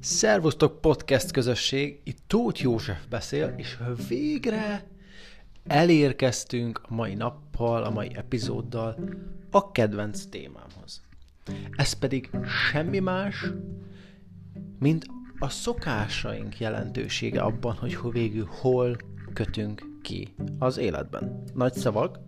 Szervusztok podcast közösség, itt Tóth József beszél, és végre elérkeztünk a mai nappal, a mai epizóddal a kedvenc témámhoz. Ez pedig semmi más, mint a szokásaink jelentősége abban, hogy végül hol kötünk ki az életben. Nagy szavak,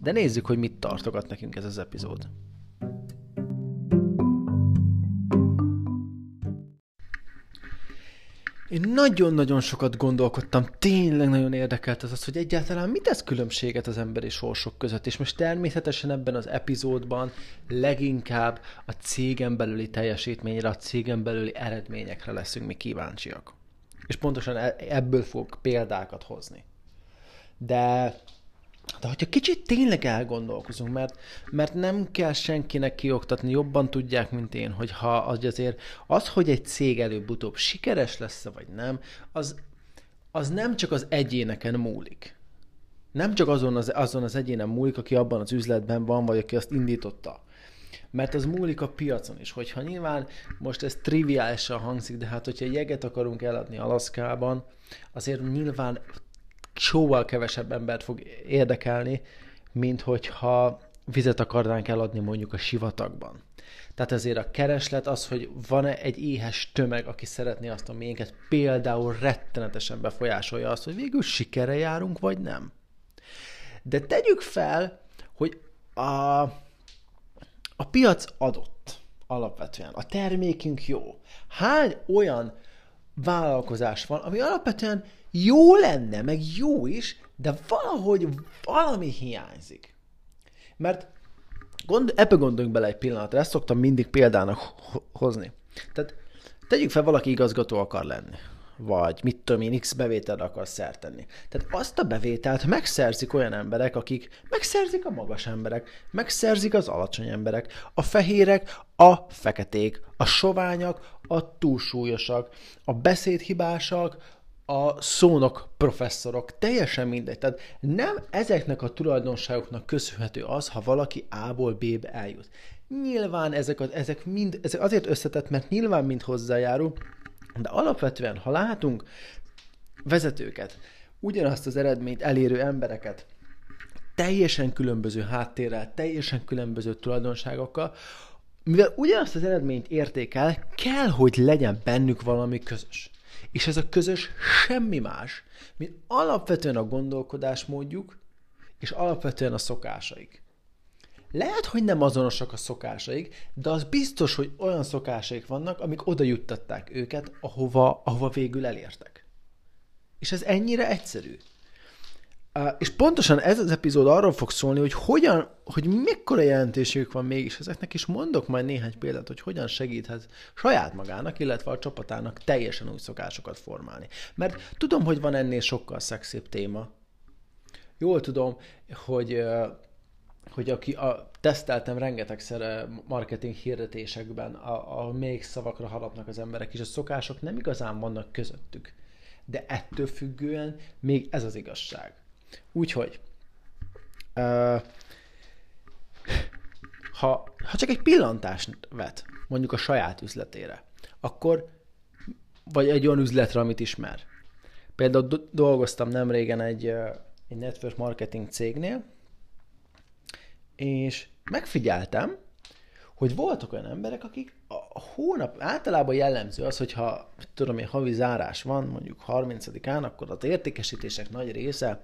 de nézzük, hogy mit tartogat nekünk ez az epizód. Én nagyon-nagyon sokat gondolkodtam, tényleg nagyon érdekelt az az, hogy egyáltalán mit tesz különbséget az emberi sorsok között, és most természetesen ebben az epizódban leginkább a cégen belüli teljesítményre, a cégen belüli eredményekre leszünk mi kíváncsiak. És pontosan e- ebből fog példákat hozni. De de hogyha kicsit tényleg elgondolkozunk, mert, mert nem kell senkinek kioktatni, jobban tudják, mint én, hogy ha az azért az, hogy egy cég előbb-utóbb sikeres lesz vagy nem, az, az nem csak az egyéneken múlik. Nem csak azon az, azon az egyénen múlik, aki abban az üzletben van, vagy aki azt indította. Mert az múlik a piacon is, hogyha nyilván most ez triviálisan hangzik, de hát hogyha jeget akarunk eladni Alaszkában, azért nyilván sokkal kevesebb embert fog érdekelni, mint hogyha vizet akarnánk eladni mondjuk a sivatagban. Tehát ezért a kereslet az, hogy van-e egy éhes tömeg, aki szeretné azt a miénket, például rettenetesen befolyásolja azt, hogy végül sikere járunk, vagy nem. De tegyük fel, hogy a, a piac adott alapvetően, a termékünk jó. Hány olyan vállalkozás van, ami alapvetően jó lenne, meg jó is, de valahogy valami hiányzik. Mert gond, ebbe gondoljunk bele egy pillanatra, ezt szoktam mindig példának hozni. Tehát tegyük fel, valaki igazgató akar lenni vagy mit tudom én, X bevételre akar szert tenni. Tehát azt a bevételt megszerzik olyan emberek, akik megszerzik a magas emberek, megszerzik az alacsony emberek, a fehérek, a feketék, a soványak, a túlsúlyosak, a beszédhibásak, a szónok professzorok, teljesen mindegy. Tehát nem ezeknek a tulajdonságoknak köszönhető az, ha valaki A-ból B-be eljut. Nyilván ezek, a, ezek mind, ezek azért összetett, mert nyilván mind hozzájárul, de alapvetően, ha látunk vezetőket, ugyanazt az eredményt elérő embereket, teljesen különböző háttérrel, teljesen különböző tulajdonságokkal, mivel ugyanazt az eredményt értékel, kell, hogy legyen bennük valami közös. És ez a közös semmi más, mint alapvetően a gondolkodásmódjuk, és alapvetően a szokásaik. Lehet, hogy nem azonosak a szokásaik, de az biztos, hogy olyan szokásaik vannak, amik oda juttatták őket, ahova, ahova végül elértek. És ez ennyire egyszerű. És pontosan ez az epizód arról fog szólni, hogy hogyan, hogy mekkora jelentőségük van mégis ezeknek, és mondok majd néhány példát, hogy hogyan segíthet saját magának, illetve a csapatának teljesen új szokásokat formálni. Mert tudom, hogy van ennél sokkal szexibb téma. Jól tudom, hogy hogy aki a, teszteltem rengetegszer marketing hirdetésekben, a, a még szavakra harapnak az emberek, és a szokások nem igazán vannak közöttük. De ettől függően még ez az igazság. Úgyhogy, uh, ha, ha csak egy pillantást vet, mondjuk a saját üzletére, akkor, vagy egy olyan üzletre, amit ismer. Például do- dolgoztam nem régen egy, egy network marketing cégnél, és megfigyeltem, hogy voltak olyan emberek, akik a hónap, általában jellemző az, hogyha tudom én, havi zárás van, mondjuk 30-án, akkor az értékesítések nagy része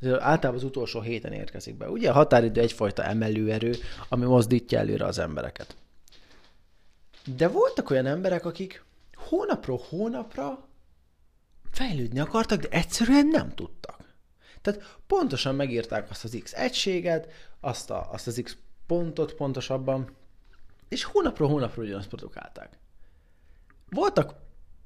az általában az utolsó héten érkezik be. Ugye a határidő egyfajta emelőerő, ami mozdítja előre az embereket. De voltak olyan emberek, akik hónapról hónapra fejlődni akartak, de egyszerűen nem tudtak. Tehát pontosan megírták azt az X egységet, azt, a, azt az X pontot pontosabban, és hónapról hónapról ugyanazt produkálták. Voltak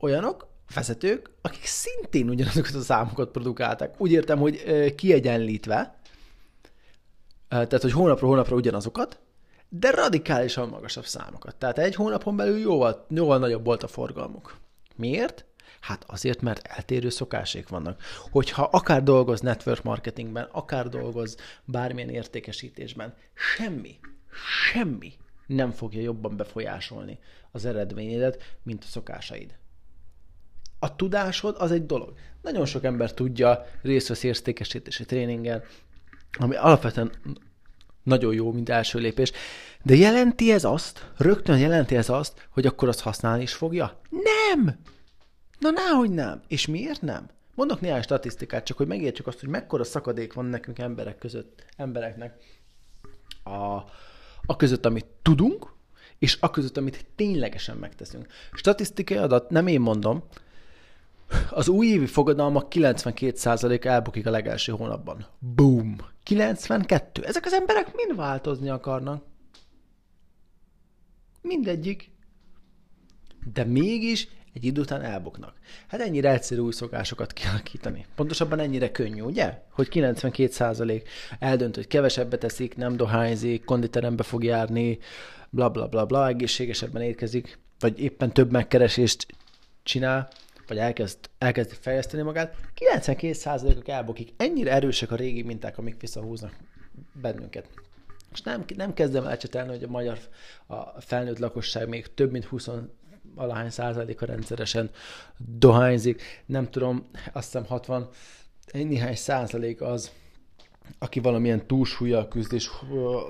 olyanok, vezetők, akik szintén ugyanazokat a számokat produkálták. Úgy értem, hogy kiegyenlítve, tehát, hogy hónapról hónapra ugyanazokat, de radikálisan magasabb számokat. Tehát egy hónapon belül jóval, jóval nagyobb volt a forgalmuk. Miért? Hát azért, mert eltérő szokásék vannak. Hogyha akár dolgoz network marketingben, akár dolgoz bármilyen értékesítésben, semmi, semmi nem fogja jobban befolyásolni az eredményedet, mint a szokásaid. A tudásod az egy dolog. Nagyon sok ember tudja, részt vesz értékesítési tréningen, ami alapvetően nagyon jó, mint első lépés. De jelenti ez azt, rögtön jelenti ez azt, hogy akkor azt használni is fogja? Nem! Na, náhogy nem. És miért nem? Mondok néhány statisztikát, csak hogy megértsük azt, hogy mekkora szakadék van nekünk emberek között, embereknek a, a között, amit tudunk, és a között, amit ténylegesen megteszünk. Statisztikai adat, nem én mondom, az újévi fogadalmak 92% elbukik a legelső hónapban. Boom! 92. Ezek az emberek mind változni akarnak. Mindegyik. De mégis egy idő után elbuknak. Hát ennyire egyszerű új szokásokat kialakítani. Pontosabban ennyire könnyű, ugye? Hogy 92% eldönt, hogy kevesebbet teszik, nem dohányzik, konditerembe fog járni, bla bla bla bla, egészségesebben érkezik, vagy éppen több megkeresést csinál, vagy elkezd, elkezd fejleszteni magát, 92%-ok elbukik. Ennyire erősek a régi minták, amik visszahúznak bennünket. És nem, nem kezdem elcsetelni, hogy a magyar a felnőtt lakosság még több mint 20 alahány százaléka rendszeresen dohányzik. Nem tudom, azt hiszem 60 néhány százalék az, aki valamilyen túlsúlyjal küzd, és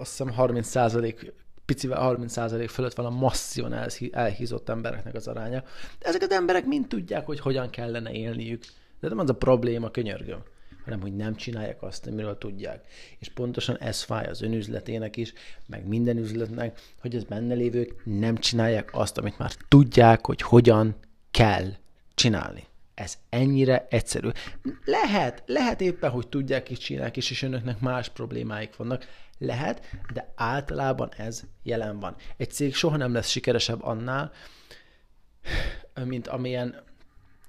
azt hiszem 30 százalék picivel 30% fölött van a masszívan elhízott embereknek az aránya. De ezek az emberek mind tudják, hogy hogyan kellene élniük. De nem az a probléma, könyörgöm, hanem hogy nem csinálják azt, amiről tudják. És pontosan ez fáj az önüzletének is, meg minden üzletnek, hogy az benne lévők nem csinálják azt, amit már tudják, hogy hogyan kell csinálni. Ez ennyire egyszerű. Lehet, lehet éppen, hogy tudják is csinálják is, és önöknek más problémáik vannak. Lehet, de általában ez jelen van. Egy cég soha nem lesz sikeresebb annál, mint amilyen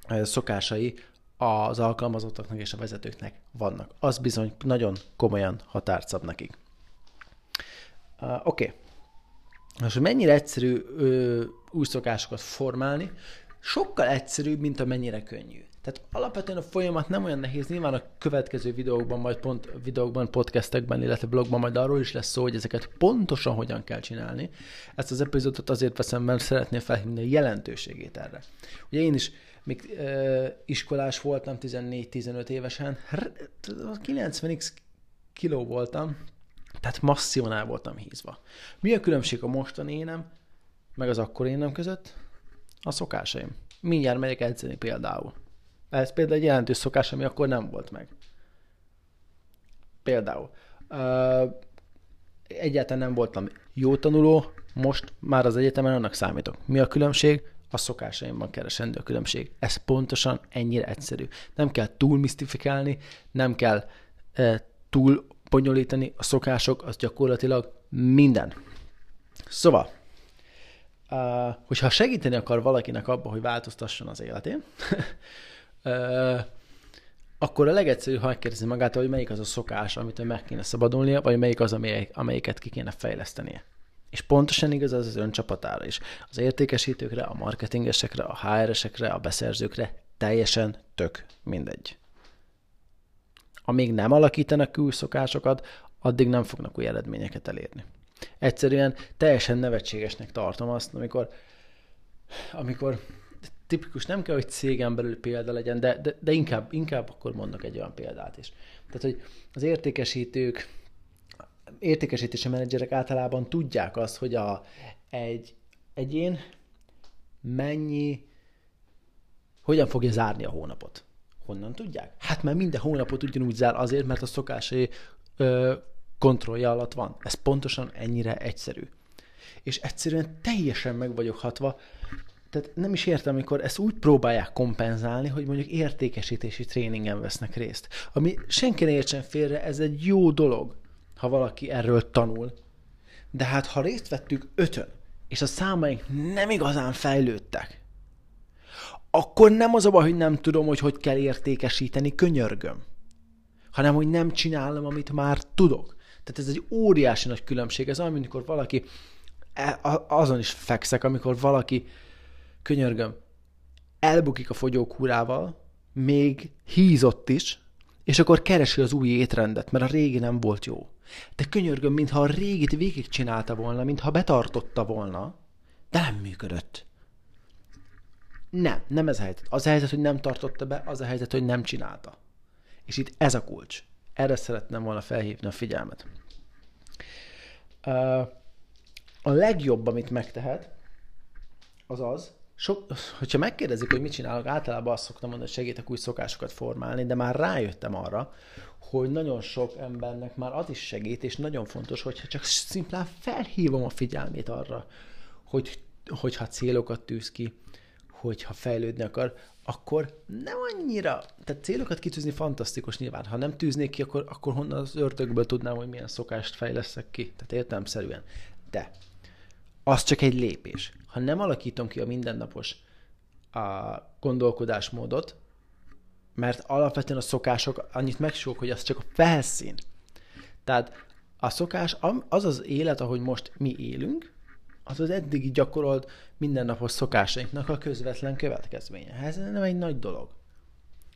szokásai az alkalmazottaknak és a vezetőknek vannak. Az bizony nagyon komolyan határt szab nekik. Uh, Oké. Okay. Most, hogy mennyire egyszerű ö, új szokásokat formálni, sokkal egyszerűbb, mint amennyire könnyű. Tehát alapvetően a folyamat nem olyan nehéz, nyilván a következő videókban, majd pont videókban, podcastekben, illetve blogban majd arról is lesz szó, hogy ezeket pontosan hogyan kell csinálni. Ezt az epizódot azért veszem, mert szeretném felhívni a jelentőségét erre. Ugye én is még iskolás voltam 14-15 évesen, 90x kiló voltam, tehát masszívan el voltam hízva. Mi a különbség a mostani énem, meg az akkor énem között? A szokásaim. Mindjárt megyek edzeni például. Ez például egy jelentős szokás, ami akkor nem volt meg. Például. Uh, egyáltalán nem voltam jó tanuló, most már az egyetemen annak számítok. Mi a különbség? A szokásaimban keresendő a különbség. Ez pontosan ennyire egyszerű. Nem kell túl misztifikálni, nem kell uh, túl bonyolítani, a szokások az gyakorlatilag minden. Szóval, uh, hogyha segíteni akar valakinek abban, hogy változtasson az életén, uh, akkor a legegyszerűbb, ha megkérdezi magát, hogy melyik az a szokás, amit meg kéne szabadulnia, vagy melyik az, amelyik, amelyiket ki kéne fejlesztenie. És pontosan igaz az az ön csapatára is. Az értékesítőkre, a marketingesekre, a HR-esekre, a beszerzőkre teljesen tök mindegy. Amíg nem alakítanak új szokásokat, addig nem fognak új eredményeket elérni. Egyszerűen teljesen nevetségesnek tartom azt, amikor, amikor tipikus, nem kell, hogy cégen belül példa legyen, de, de, de inkább, inkább akkor mondok egy olyan példát is. Tehát, hogy az értékesítők, értékesítési menedzserek általában tudják azt, hogy a, egy egyén mennyi, hogyan fogja zárni a hónapot. Honnan tudják? Hát mert minden hónapot ugyanúgy zár azért, mert a szokásai ö, kontrollja alatt van. Ez pontosan ennyire egyszerű. És egyszerűen teljesen meg vagyok hatva, tehát nem is értem, amikor ezt úgy próbálják kompenzálni, hogy mondjuk értékesítési tréningen vesznek részt. Ami senki ne értsen félre, ez egy jó dolog, ha valaki erről tanul. De hát ha részt vettük ötön, és a számaink nem igazán fejlődtek, akkor nem az a baj, hogy nem tudom, hogy hogy kell értékesíteni, könyörgöm, hanem hogy nem csinálom, amit már tudok. Tehát ez egy óriási nagy különbség. Ez olyan, amikor valaki, e, azon is fekszek, amikor valaki, könyörgöm, elbukik a fogyókúrával, még hízott is, és akkor keresi az új étrendet, mert a régi nem volt jó. De könyörgöm, mintha a régit végigcsinálta volna, mintha betartotta volna, de nem működött. Nem, nem ez a helyzet. Az a helyzet, hogy nem tartotta be, az a helyzet, hogy nem csinálta. És itt ez a kulcs. Erre szeretném volna felhívni a figyelmet. A legjobb, amit megtehet, az az, sok, hogyha megkérdezik, hogy mit csinálok, általában azt szoktam mondani, hogy segítek új szokásokat formálni, de már rájöttem arra, hogy nagyon sok embernek már az is segít, és nagyon fontos, hogyha csak szimplán felhívom a figyelmét arra, hogy, hogyha célokat tűz ki, hogyha fejlődni akar, akkor nem annyira, tehát célokat kitűzni fantasztikus nyilván. Ha nem tűznék ki, akkor, akkor honnan az ördögből tudnám, hogy milyen szokást fejleszek ki. Tehát értelmszerűen. De az csak egy lépés. Ha nem alakítom ki a mindennapos a gondolkodásmódot, mert alapvetően a szokások annyit megsók, hogy az csak a felszín. Tehát a szokás az az élet, ahogy most mi élünk, az az eddigi gyakorolt mindennapos szokásainknak a közvetlen következménye. Ez nem egy nagy dolog.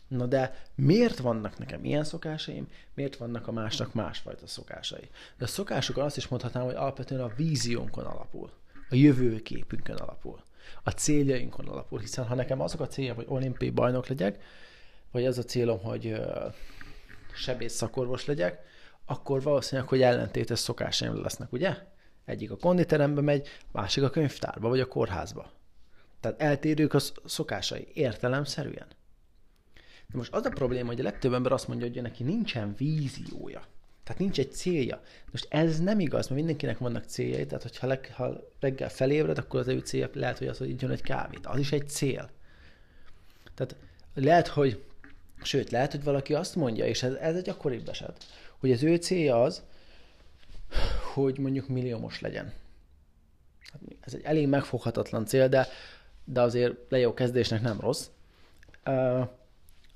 Na de miért vannak nekem ilyen szokásaim, miért vannak a másnak másfajta szokásai? De a szokásokon azt is mondhatnám, hogy alapvetően a víziónkon alapul, a jövőképünkön alapul, a céljainkon alapul, hiszen ha nekem azok a célja, hogy olimpiai bajnok legyek, vagy az a célom, hogy sebész szakorvos legyek, akkor valószínűleg, hogy ellentétes szokásaim lesznek, ugye? Egyik a konditerembe megy, másik a könyvtárba, vagy a kórházba. Tehát eltérők a szokásai, értelemszerűen. De most az a probléma, hogy a legtöbb ember azt mondja, hogy neki nincsen víziója. Tehát nincs egy célja. Most ez nem igaz, mert mindenkinek vannak céljai, tehát hogyha leg, ha reggel felébred, akkor az ő célja lehet, hogy az, hogy igyon egy kávét. Az is egy cél. Tehát lehet, hogy, sőt, lehet, hogy valaki azt mondja, és ez, ez egy gyakoribb eset, hogy az ő célja az, hogy mondjuk milliómos legyen. Ez egy elég megfoghatatlan cél, de, de azért lejó kezdésnek nem rossz. Uh,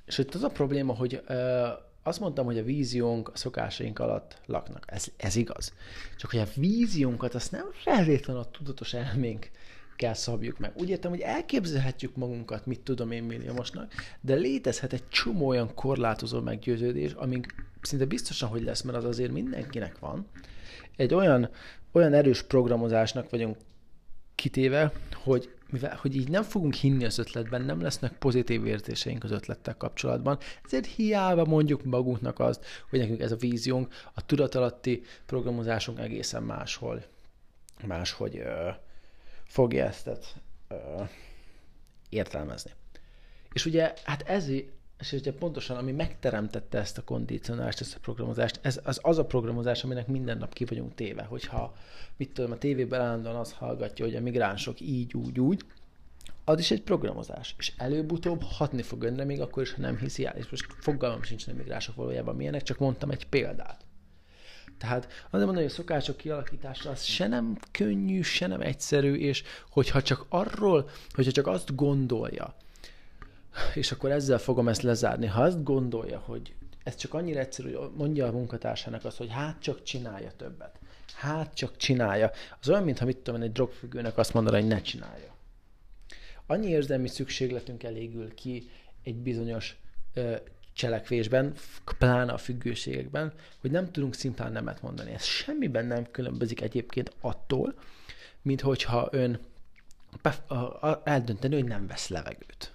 és itt az a probléma, hogy uh, azt mondtam, hogy a víziónk a szokásaink alatt laknak. Ez, ez igaz. Csak hogy a víziónkat azt nem feltétlenül a tudatos elménk kell szabjuk meg. Úgy értem, hogy elképzelhetjük magunkat, mit tudom én milliómosnak, de létezhet egy csomó olyan korlátozó meggyőződés, amink szinte biztosan, hogy lesz, mert az azért mindenkinek van, egy olyan, olyan erős programozásnak vagyunk kitéve, hogy mivel, hogy így nem fogunk hinni az ötletben, nem lesznek pozitív érzéseink az ötlettel kapcsolatban, ezért hiába mondjuk magunknak azt, hogy nekünk ez a víziónk, a tudatalatti programozásunk egészen máshol, máshogy ö, fogja ezt ö, értelmezni. És ugye, hát ez, és ugye pontosan, ami megteremtette ezt a kondicionálást, ezt a programozást, ez az, az a programozás, aminek minden nap ki vagyunk téve, hogyha, mit tudom, a tévében állandóan azt hallgatja, hogy a migránsok így, úgy, úgy, az is egy programozás, és előbb-utóbb hatni fog önre, még akkor is, ha nem hiszi el. És most fogalmam sincs, hogy migránsok valójában milyenek, csak mondtam egy példát. Tehát azért mondom, hogy a szokások kialakítása az se nem könnyű, se nem egyszerű, és hogyha csak arról, hogyha csak azt gondolja, és akkor ezzel fogom ezt lezárni. Ha azt gondolja, hogy ez csak annyira egyszerű, hogy mondja a munkatársának azt, hogy hát csak csinálja többet. Hát csak csinálja. Az olyan, mintha mit tudom, egy drogfüggőnek azt mondaná, hogy ne csinálja. Annyi érzelmi szükségletünk elégül ki egy bizonyos ö, cselekvésben, pláne a függőségekben, hogy nem tudunk szimplán nemet mondani. Ez semmiben nem különbözik egyébként attól, mint hogyha ön eldönteni, hogy nem vesz levegőt.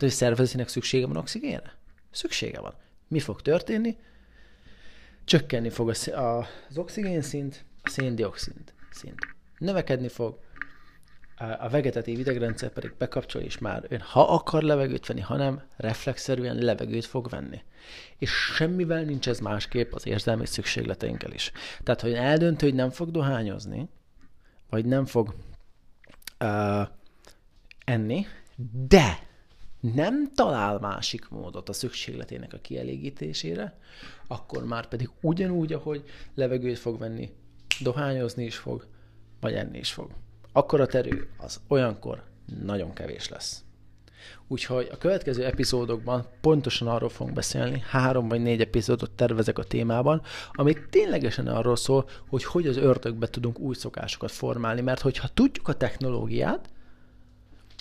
De hogy szervezetének szüksége van oxigénre? Szüksége van. Mi fog történni? Csökkenni fog az, az oxigén szint, a széndiokszid szint. Növekedni fog, a vegetatív idegrendszer pedig bekapcsol, és már ön ha akar levegőt venni, hanem reflexzerűen levegőt fog venni. És semmivel nincs ez másképp az érzelmi szükségleteinkkel is. Tehát, hogy eldöntő, hogy nem fog dohányozni, vagy nem fog uh, enni, de nem talál másik módot a szükségletének a kielégítésére, akkor már pedig ugyanúgy, ahogy levegőt fog venni, dohányozni is fog, vagy enni is fog. Akkor a terő az olyankor nagyon kevés lesz. Úgyhogy a következő epizódokban pontosan arról fogunk beszélni, három vagy négy epizódot tervezek a témában, ami ténylegesen arról szól, hogy hogy az ördögbe tudunk új szokásokat formálni, mert hogyha tudjuk a technológiát,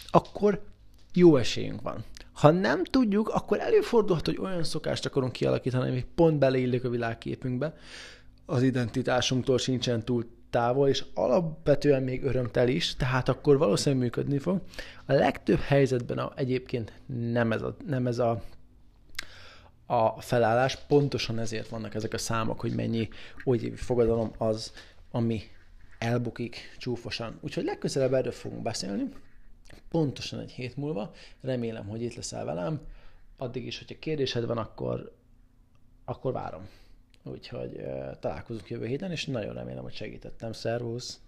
akkor jó esélyünk van. Ha nem tudjuk, akkor előfordulhat, hogy olyan szokást akarunk kialakítani, ami pont beleillik a világképünkbe, az identitásunktól sincsen túl távol, és alapvetően még örömtel is, tehát akkor valószínűleg működni fog. A legtöbb helyzetben a, egyébként nem ez a, nem ez a a felállás, pontosan ezért vannak ezek a számok, hogy mennyi újévi fogadalom az, ami elbukik csúfosan. Úgyhogy legközelebb erről fogunk beszélni, pontosan egy hét múlva. Remélem, hogy itt leszel velem. Addig is, hogyha kérdésed van, akkor, akkor várom. Úgyhogy találkozunk jövő héten, és nagyon remélem, hogy segítettem. Szervusz!